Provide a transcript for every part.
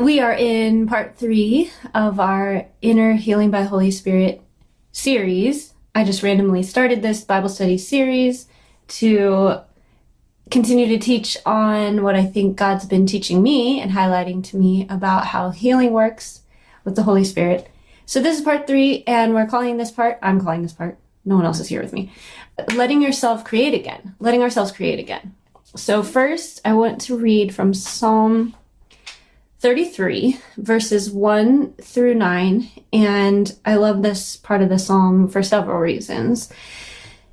We are in part three of our Inner Healing by Holy Spirit series. I just randomly started this Bible study series to continue to teach on what I think God's been teaching me and highlighting to me about how healing works with the Holy Spirit. So this is part three, and we're calling this part, I'm calling this part, no one else is here with me, letting yourself create again, letting ourselves create again. So first, I want to read from Psalm 33, verses 1 through 9, and I love this part of the psalm for several reasons.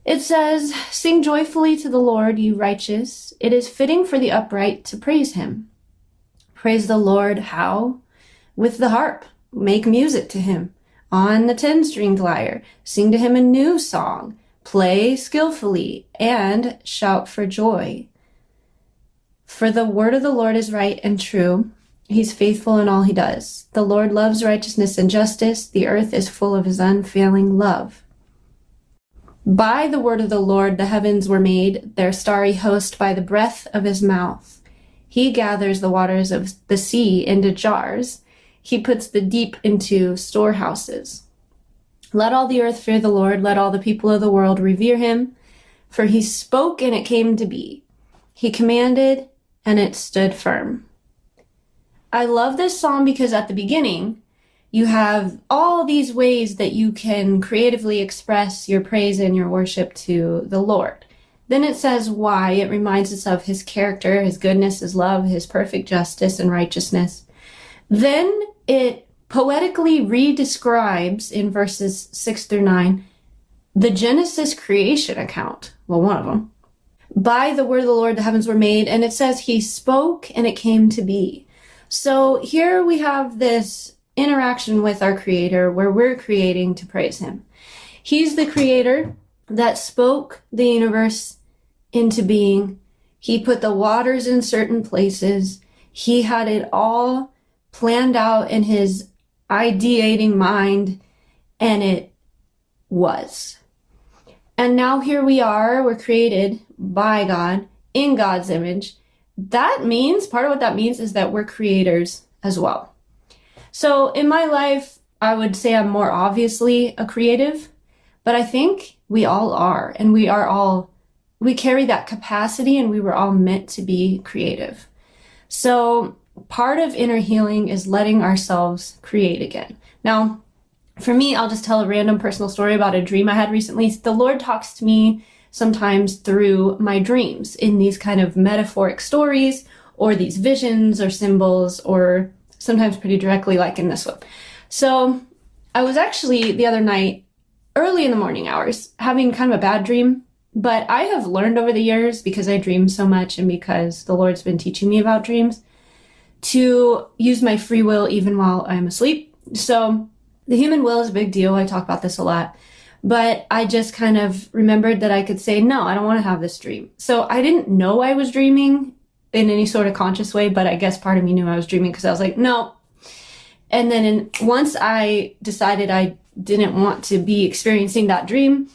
It says, Sing joyfully to the Lord, you righteous. It is fitting for the upright to praise him. Praise the Lord how? With the harp. Make music to him. On the ten stringed lyre. Sing to him a new song. Play skillfully and shout for joy. For the word of the Lord is right and true. He's faithful in all he does. The Lord loves righteousness and justice. The earth is full of his unfailing love. By the word of the Lord the heavens were made, their starry host by the breath of his mouth. He gathers the waters of the sea into jars. He puts the deep into storehouses. Let all the earth fear the Lord. Let all the people of the world revere him. For he spoke and it came to be. He commanded and it stood firm. I love this song because at the beginning, you have all these ways that you can creatively express your praise and your worship to the Lord. Then it says why. It reminds us of his character, his goodness, his love, his perfect justice and righteousness. Then it poetically redescribes in verses 6 through 9 the Genesis creation account. Well, one of them. By the word of the Lord, the heavens were made, and it says he spoke and it came to be. So here we have this interaction with our creator where we're creating to praise him. He's the creator that spoke the universe into being. He put the waters in certain places. He had it all planned out in his ideating mind and it was. And now here we are, we're created by God in God's image. That means, part of what that means is that we're creators as well. So in my life, I would say I'm more obviously a creative, but I think we all are, and we are all, we carry that capacity and we were all meant to be creative. So part of inner healing is letting ourselves create again. Now, for me, I'll just tell a random personal story about a dream I had recently. The Lord talks to me sometimes through my dreams in these kind of metaphoric stories or these visions or symbols or sometimes pretty directly, like in this one. So I was actually the other night, early in the morning hours, having kind of a bad dream. But I have learned over the years because I dream so much and because the Lord's been teaching me about dreams to use my free will even while I'm asleep. So the human will is a big deal. I talk about this a lot. But I just kind of remembered that I could say, no, I don't want to have this dream. So I didn't know I was dreaming in any sort of conscious way, but I guess part of me knew I was dreaming because I was like, no. And then in, once I decided I didn't want to be experiencing that dream,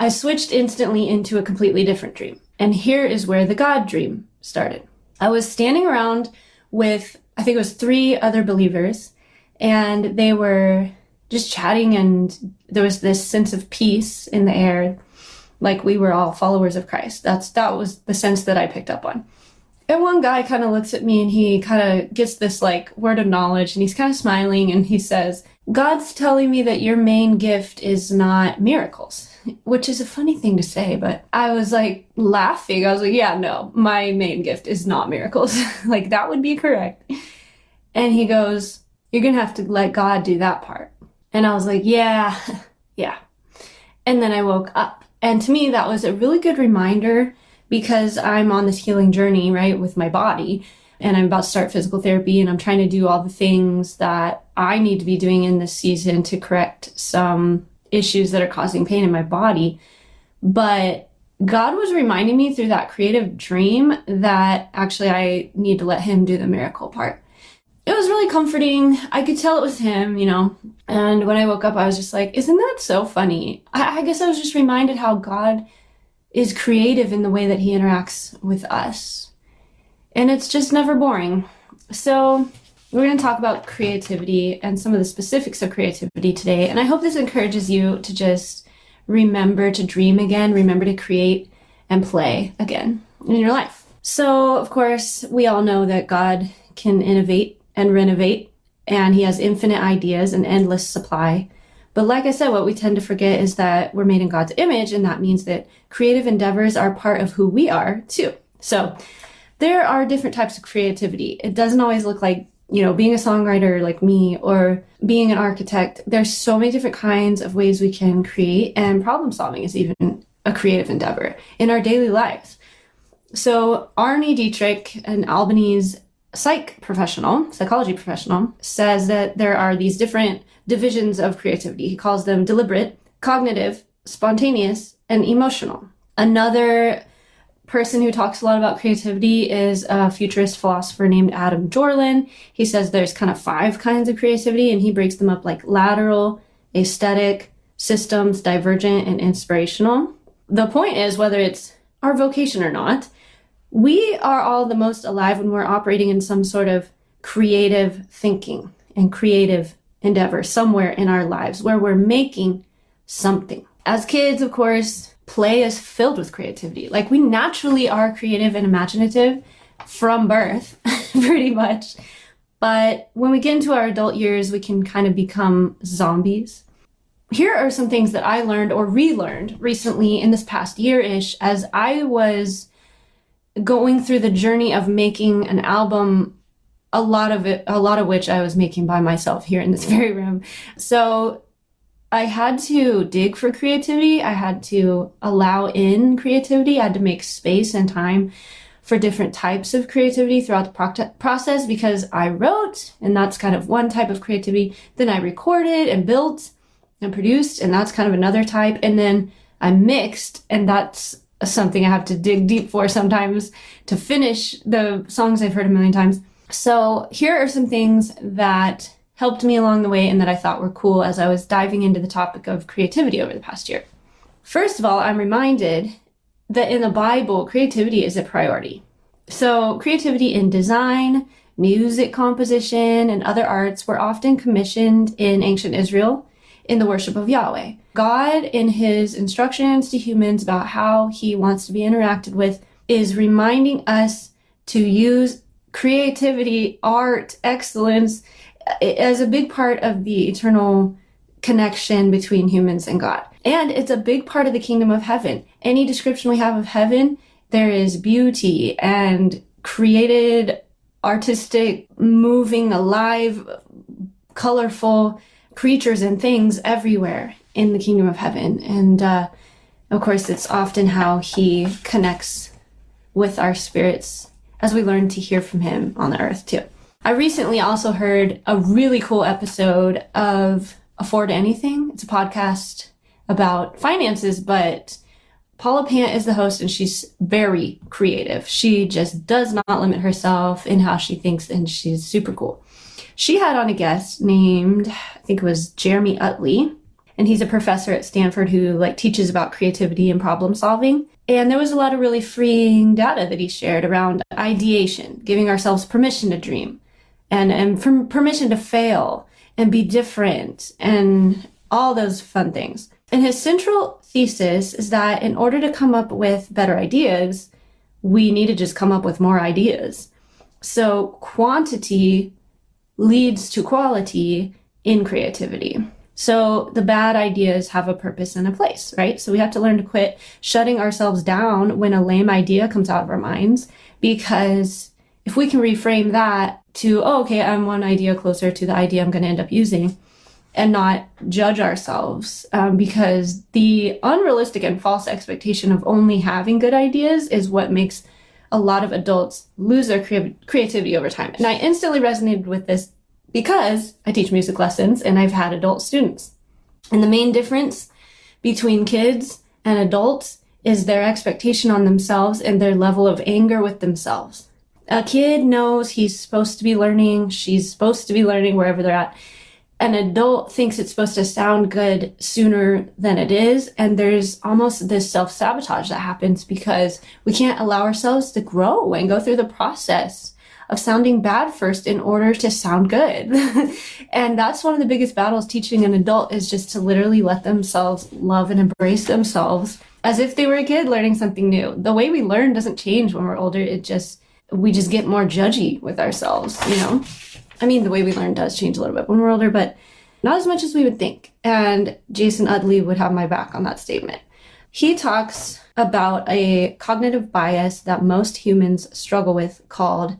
I switched instantly into a completely different dream. And here is where the God dream started. I was standing around with, I think it was three other believers, and they were just chatting, and there was this sense of peace in the air, like we were all followers of Christ. That's that was the sense that I picked up on. And one guy kind of looks at me and he kind of gets this like word of knowledge and he's kind of smiling and he says, God's telling me that your main gift is not miracles, which is a funny thing to say, but I was like laughing. I was like, yeah, no, my main gift is not miracles. like that would be correct. And he goes, you're going to have to let God do that part. And I was like, yeah, yeah. And then I woke up. And to me, that was a really good reminder because I'm on this healing journey, right, with my body. And I'm about to start physical therapy and I'm trying to do all the things that I need to be doing in this season to correct some issues that are causing pain in my body. But God was reminding me through that creative dream that actually I need to let Him do the miracle part. It was really comforting. I could tell it was Him, you know. And when I woke up, I was just like, isn't that so funny? I, I guess I was just reminded how God is creative in the way that he interacts with us. And it's just never boring. So We're going to talk about creativity and some of the specifics of creativity today. And I hope this encourages you to just remember to dream again, remember to create and play again in your life. So, of course, we all know that God can innovate and renovate, and He has infinite ideas and endless supply. But like I said, what we tend to forget is that we're made in God's image, and that means that creative endeavors are part of who we are too. So, there are different types of creativity. It doesn't always look like you know, being a songwriter like me or being an architect, there's so many different kinds of ways we can create, and problem solving is even a creative endeavor in our daily lives. So, Arne Dietrich, an Albanese psych professional, psychology professional, says that there are these different divisions of creativity. He calls them deliberate, cognitive, spontaneous, and emotional. Another person who talks a lot about creativity is a futurist philosopher named Adam Jorlin. He says there's kind of five kinds of creativity and he breaks them up like lateral, aesthetic, systems, divergent, and inspirational. The point is whether it's our vocation or not, we are all the most alive when we're operating in some sort of creative thinking and creative endeavor somewhere in our lives where we're making something. As kids, of course, play is filled with creativity. Like we naturally are creative and imaginative from birth, pretty much. But when we get into our adult years, we can kind of become zombies. Here are some things that I learned or relearned recently in this past year ish as I was going through the journey of making an album a lot of it a lot of which I was making by myself here in this very room. So I had to dig for creativity. I had to allow in creativity. I had to make space and time for different types of creativity throughout the process because I wrote, and that's kind of one type of creativity. Then I recorded and built and produced, and that's kind of another type. And then I mixed, and that's something I have to dig deep for sometimes to finish the songs I've heard a million times. So here are some things that helped me along the way and that I thought were cool as I was diving into the topic of creativity over the past year. First of all, I'm reminded that in the Bible, creativity is a priority. So, creativity in design, music composition, and other arts were often commissioned in ancient Israel in the worship of Yahweh. God, in his instructions to humans about how he wants to be interacted with, is reminding us to use creativity, art, excellence, eh, as a big part of the eternal connection between humans and God. And it's a big part of the kingdom of heaven. Any description we have of heaven, there is beauty and created, artistic, moving, alive, colorful creatures and things everywhere in the kingdom of heaven. And uh, of course, it's often how he connects with our spirits as we learn to hear from him on the earth, too. I recently also heard a really cool episode of Afford Anything. It's a podcast about finances, but Paula Pant is the host and she's very creative. She just does not limit herself in how she thinks and she's super cool. She had on a guest named, I think it was Jeremy Utley, and he's a professor at Stanford who like teaches about creativity and problem solving. And there was a lot of really freeing data that he shared around ideation, giving ourselves permission to dream, and and from permission to fail and be different and all those fun things. And his central thesis is that in order to come up with better ideas, we need to just come up with more ideas. So quantity leads to quality in creativity. So the bad ideas have a purpose and a place, right? So we have to learn to quit shutting ourselves down when a lame idea comes out of our minds because if we can reframe that to, oh, okay, I'm one idea closer to the idea I'm going to end up using and not judge ourselves um, because the unrealistic and false expectation of only having good ideas is what makes a lot of adults lose their cre- creativity over time. And I instantly resonated with this because I teach music lessons and I've had adult students. And the main difference between kids and adults is their expectation on themselves and their level of anger with themselves a kid knows he's supposed to be learning, she's supposed to be learning wherever they're at. An adult thinks it's supposed to sound good sooner than it is. And there's almost this self sabotage that happens because we can't allow ourselves to grow and go through the process of sounding bad first in order to sound good. and that's one of the biggest battles teaching an adult is just to literally let themselves love and embrace themselves as if they were a kid learning something new. The way we learn doesn't change when we're older. It just, we just get more judgy with ourselves, you know? I mean, the way we learn does change a little bit when we're older, but not as much as we would think. And Jason Utley would have my back on that statement. He talks about a cognitive bias that most humans struggle with called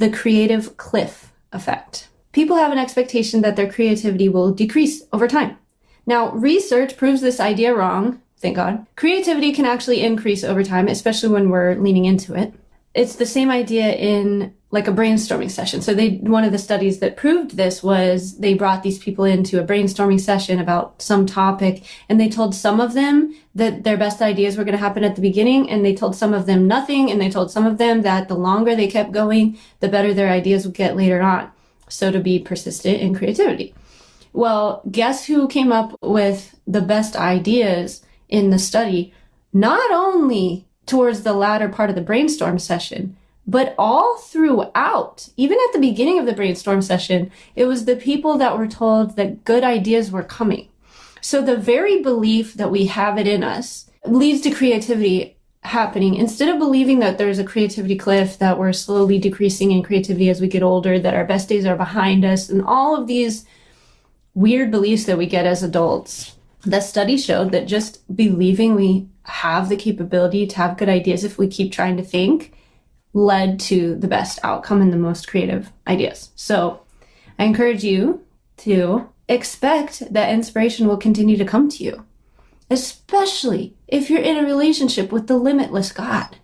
the creative cliff effect. People have an expectation that their creativity will decrease over time. Now, research proves this idea wrong, thank God. Creativity can actually increase over time, especially when we're leaning into it. It's the same idea in like a brainstorming session. So they one of the studies that proved this was they brought these people into a brainstorming session about some topic and they told some of them that their best ideas were going to happen at the beginning and they told some of them nothing and they told some of them that the longer they kept going, the better their ideas would get later on. So to be persistent in creativity. Well, guess who came up with the best ideas in the study? Not only towards the latter part of the brainstorm session, but all throughout, even at the beginning of the brainstorm session, it was the people that were told that good ideas were coming. So the very belief that we have it in us leads to creativity happening. Instead of believing that there's a creativity cliff, that we're slowly decreasing in creativity as we get older, that our best days are behind us, and all of these weird beliefs that we get as adults, the study showed that just believing we have the capability to have good ideas if we keep trying to think led to the best outcome and the most creative ideas. So I encourage you to expect that inspiration will continue to come to you, especially if you're in a relationship with the limitless God.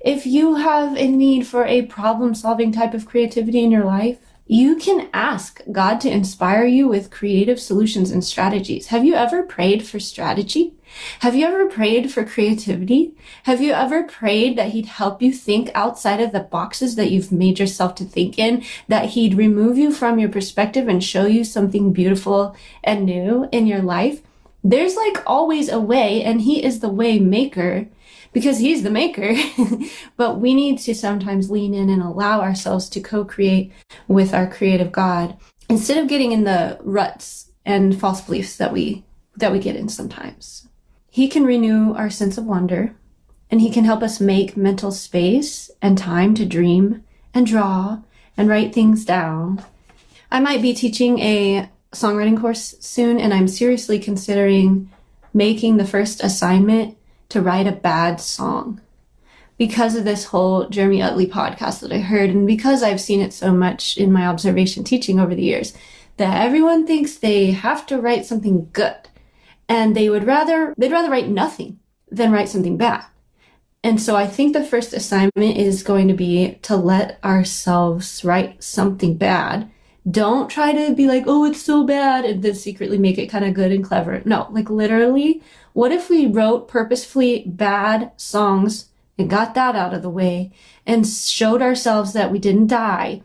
If you have a need for a problem solving type of creativity in your life, you can ask God to inspire you with creative solutions and strategies. Have you ever prayed for strategy? Have you ever prayed for creativity? Have you ever prayed that he'd help you think outside of the boxes that you've made yourself to think in, that he'd remove you from your perspective and show you something beautiful and new in your life? There's like always a way and he is the way maker because he's the maker. but we need to sometimes lean in and allow ourselves to co-create with our creative God instead of getting in the ruts and false beliefs that we that we get in sometimes. He can renew our sense of wonder and he can help us make mental space and time to dream and draw and write things down. I might be teaching a songwriting course soon and I'm seriously considering making the first assignment to write a bad song because of this whole Jeremy Utley podcast that I heard, and because I've seen it so much in my observation teaching over the years, that everyone thinks they have to write something good, and they would rather they'd rather write nothing than write something bad. And so I think the first assignment is going to be to let ourselves write something bad. Don't try to be like, oh, it's so bad, and then secretly make it kind of good and clever. No, like literally what if we wrote purposefully bad songs and got that out of the way and showed ourselves that we didn't die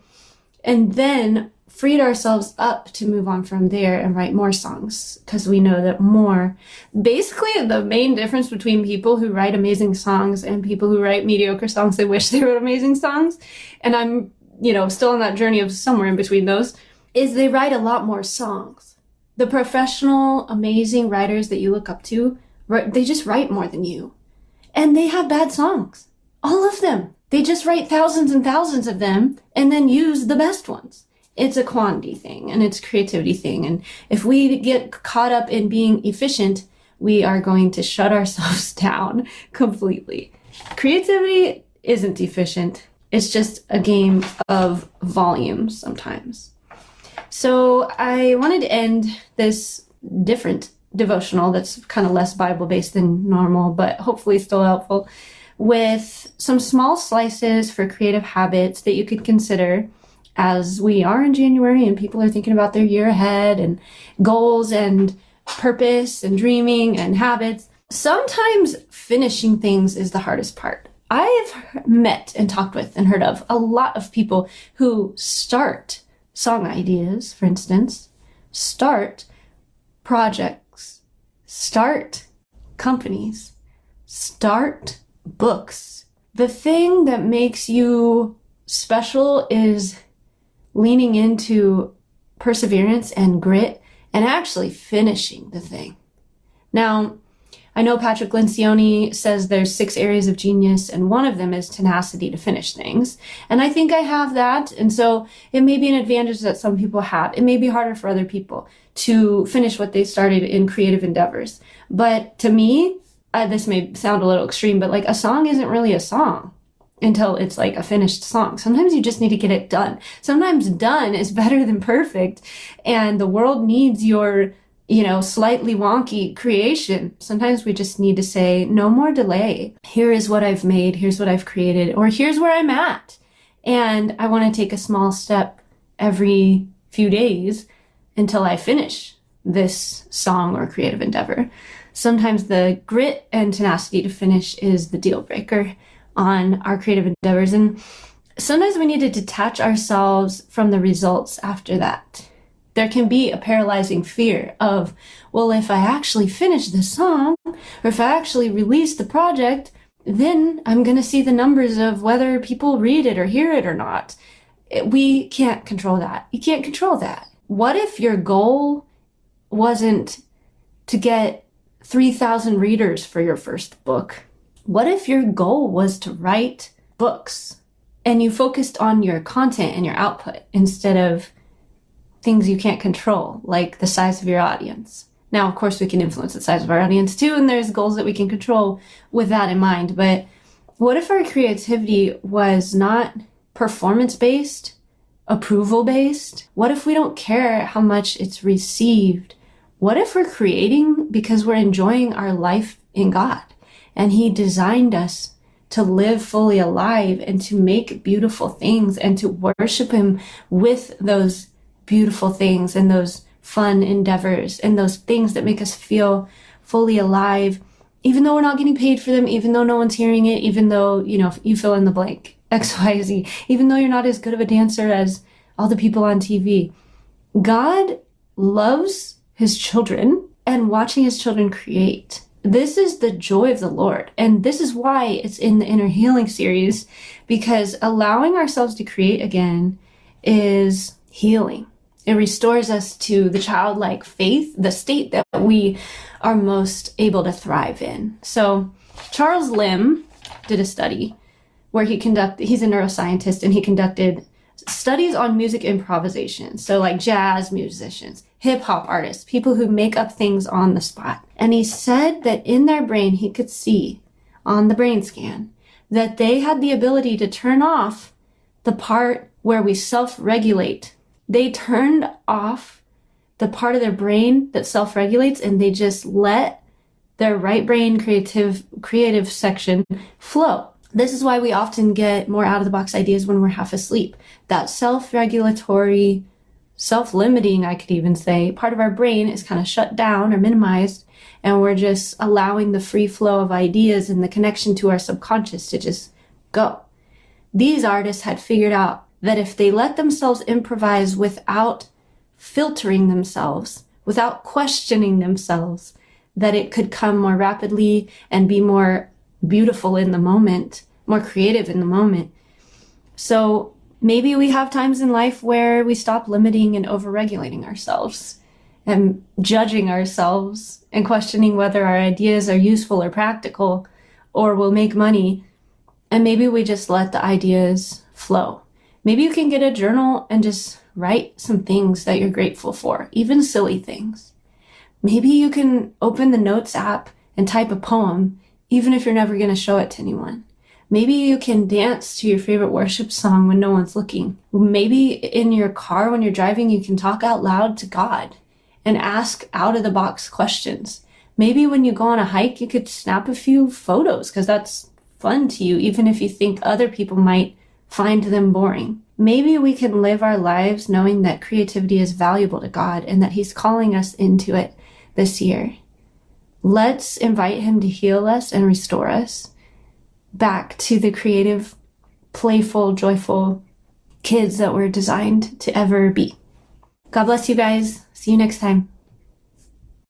and then freed ourselves up to move on from there and write more songs because we know that more basically the main difference between people who write amazing songs and people who write mediocre songs they wish they wrote amazing songs and i'm you know still on that journey of somewhere in between those is they write a lot more songs the professional, amazing writers that you look up to, they just write more than you. And they have bad songs. All of them. They just write thousands and thousands of them and then use the best ones. It's a quantity thing and it's creativity thing. And if we get caught up in being efficient, we are going to shut ourselves down completely. Creativity isn't efficient. It's just a game of volume sometimes. So I wanted to end this different devotional that's kind of less Bible based than normal, but hopefully still helpful with some small slices for creative habits that you could consider as we are in January and people are thinking about their year ahead and goals and purpose and dreaming and habits. Sometimes finishing things is the hardest part. I've met and talked with and heard of a lot of people who start song ideas, for instance, start projects, start companies, start books. The thing that makes you special is leaning into perseverance and grit and actually finishing the thing. Now, I know Patrick Lencioni says there's six areas of genius, and one of them is tenacity to finish things. And I think I have that. And so it may be an advantage that some people have. It may be harder for other people to finish what they started in creative endeavors. But to me, uh, this may sound a little extreme, but like a song isn't really a song until it's like a finished song. Sometimes you just need to get it done. Sometimes done is better than perfect. And the world needs your you know, slightly wonky creation. Sometimes we just need to say, no more delay. Here is what I've made. Here's what I've created, or here's where I'm at. And I want to take a small step every few days until I finish this song or creative endeavor. Sometimes the grit and tenacity to finish is the deal breaker on our creative endeavors. And sometimes we need to detach ourselves from the results after that there can be a paralyzing fear of, well, if I actually finish this song, or if I actually release the project, then I'm going to see the numbers of whether people read it or hear it or not. Eh, we can't control that. You can't control that. What if your goal wasn't to get 3,000 readers for your first book? What if your goal was to write books and you focused on your content and your output instead of things you can't control, like the size of your audience. Now, of course, we can influence the size of our audience too, and there's goals that we can control with that in mind. But what if our creativity was not performance based, approval based? What if we don't care how much it's received? What if we're creating because we're enjoying our life in God and He designed us to live fully alive and to make beautiful things and to worship Him with those beautiful things and those fun endeavors and those things that make us feel fully alive, even though we're not getting paid for them, even though no one's hearing it, even though, you know, you fill in the blank, X, Y, Z, even though you're not as good of a dancer as all the people on TV. God loves his children and watching his children create. This is the joy of the Lord. And this is why it's in the inner healing series, because allowing ourselves to create again is healing. It restores us to the childlike faith, the state that we are most able to thrive in. So, Charles Limb did a study where he conducted, he's a neuroscientist, and he conducted studies on music improvisation. So, like jazz musicians, hip hop artists, people who make up things on the spot. And he said that in their brain, he could see on the brain scan that they had the ability to turn off the part where we self regulate they turned off the part of their brain that self-regulates and they just let their right brain creative creative section flow. This is why we often get more out of the box ideas when we're half asleep. That self-regulatory, self-limiting, I could even say, part of our brain is kind of shut down or minimized and we're just allowing the free flow of ideas and the connection to our subconscious to just go. These artists had figured out that if they let themselves improvise without filtering themselves, without questioning themselves, that it could come more rapidly and be more beautiful in the moment, more creative in the moment. So maybe we have times in life where we stop limiting and overregulating ourselves and judging ourselves and questioning whether our ideas are useful or practical or will make money. And maybe we just let the ideas flow. Maybe you can get a journal and just write some things that you're grateful for, even silly things. Maybe you can open the notes app and type a poem, even if you're never going to show it to anyone. Maybe you can dance to your favorite worship song when no one's looking. Maybe in your car when you're driving, you can talk out loud to God and ask out of the box questions. Maybe when you go on a hike, you could snap a few photos because that's fun to you, even if you think other people might find them boring. Maybe we can live our lives knowing that creativity is valuable to God and that He's calling us into it this year. Let's invite Him to heal us and restore us back to the creative, playful, joyful kids that we're designed to ever be. God bless you guys. See you next time.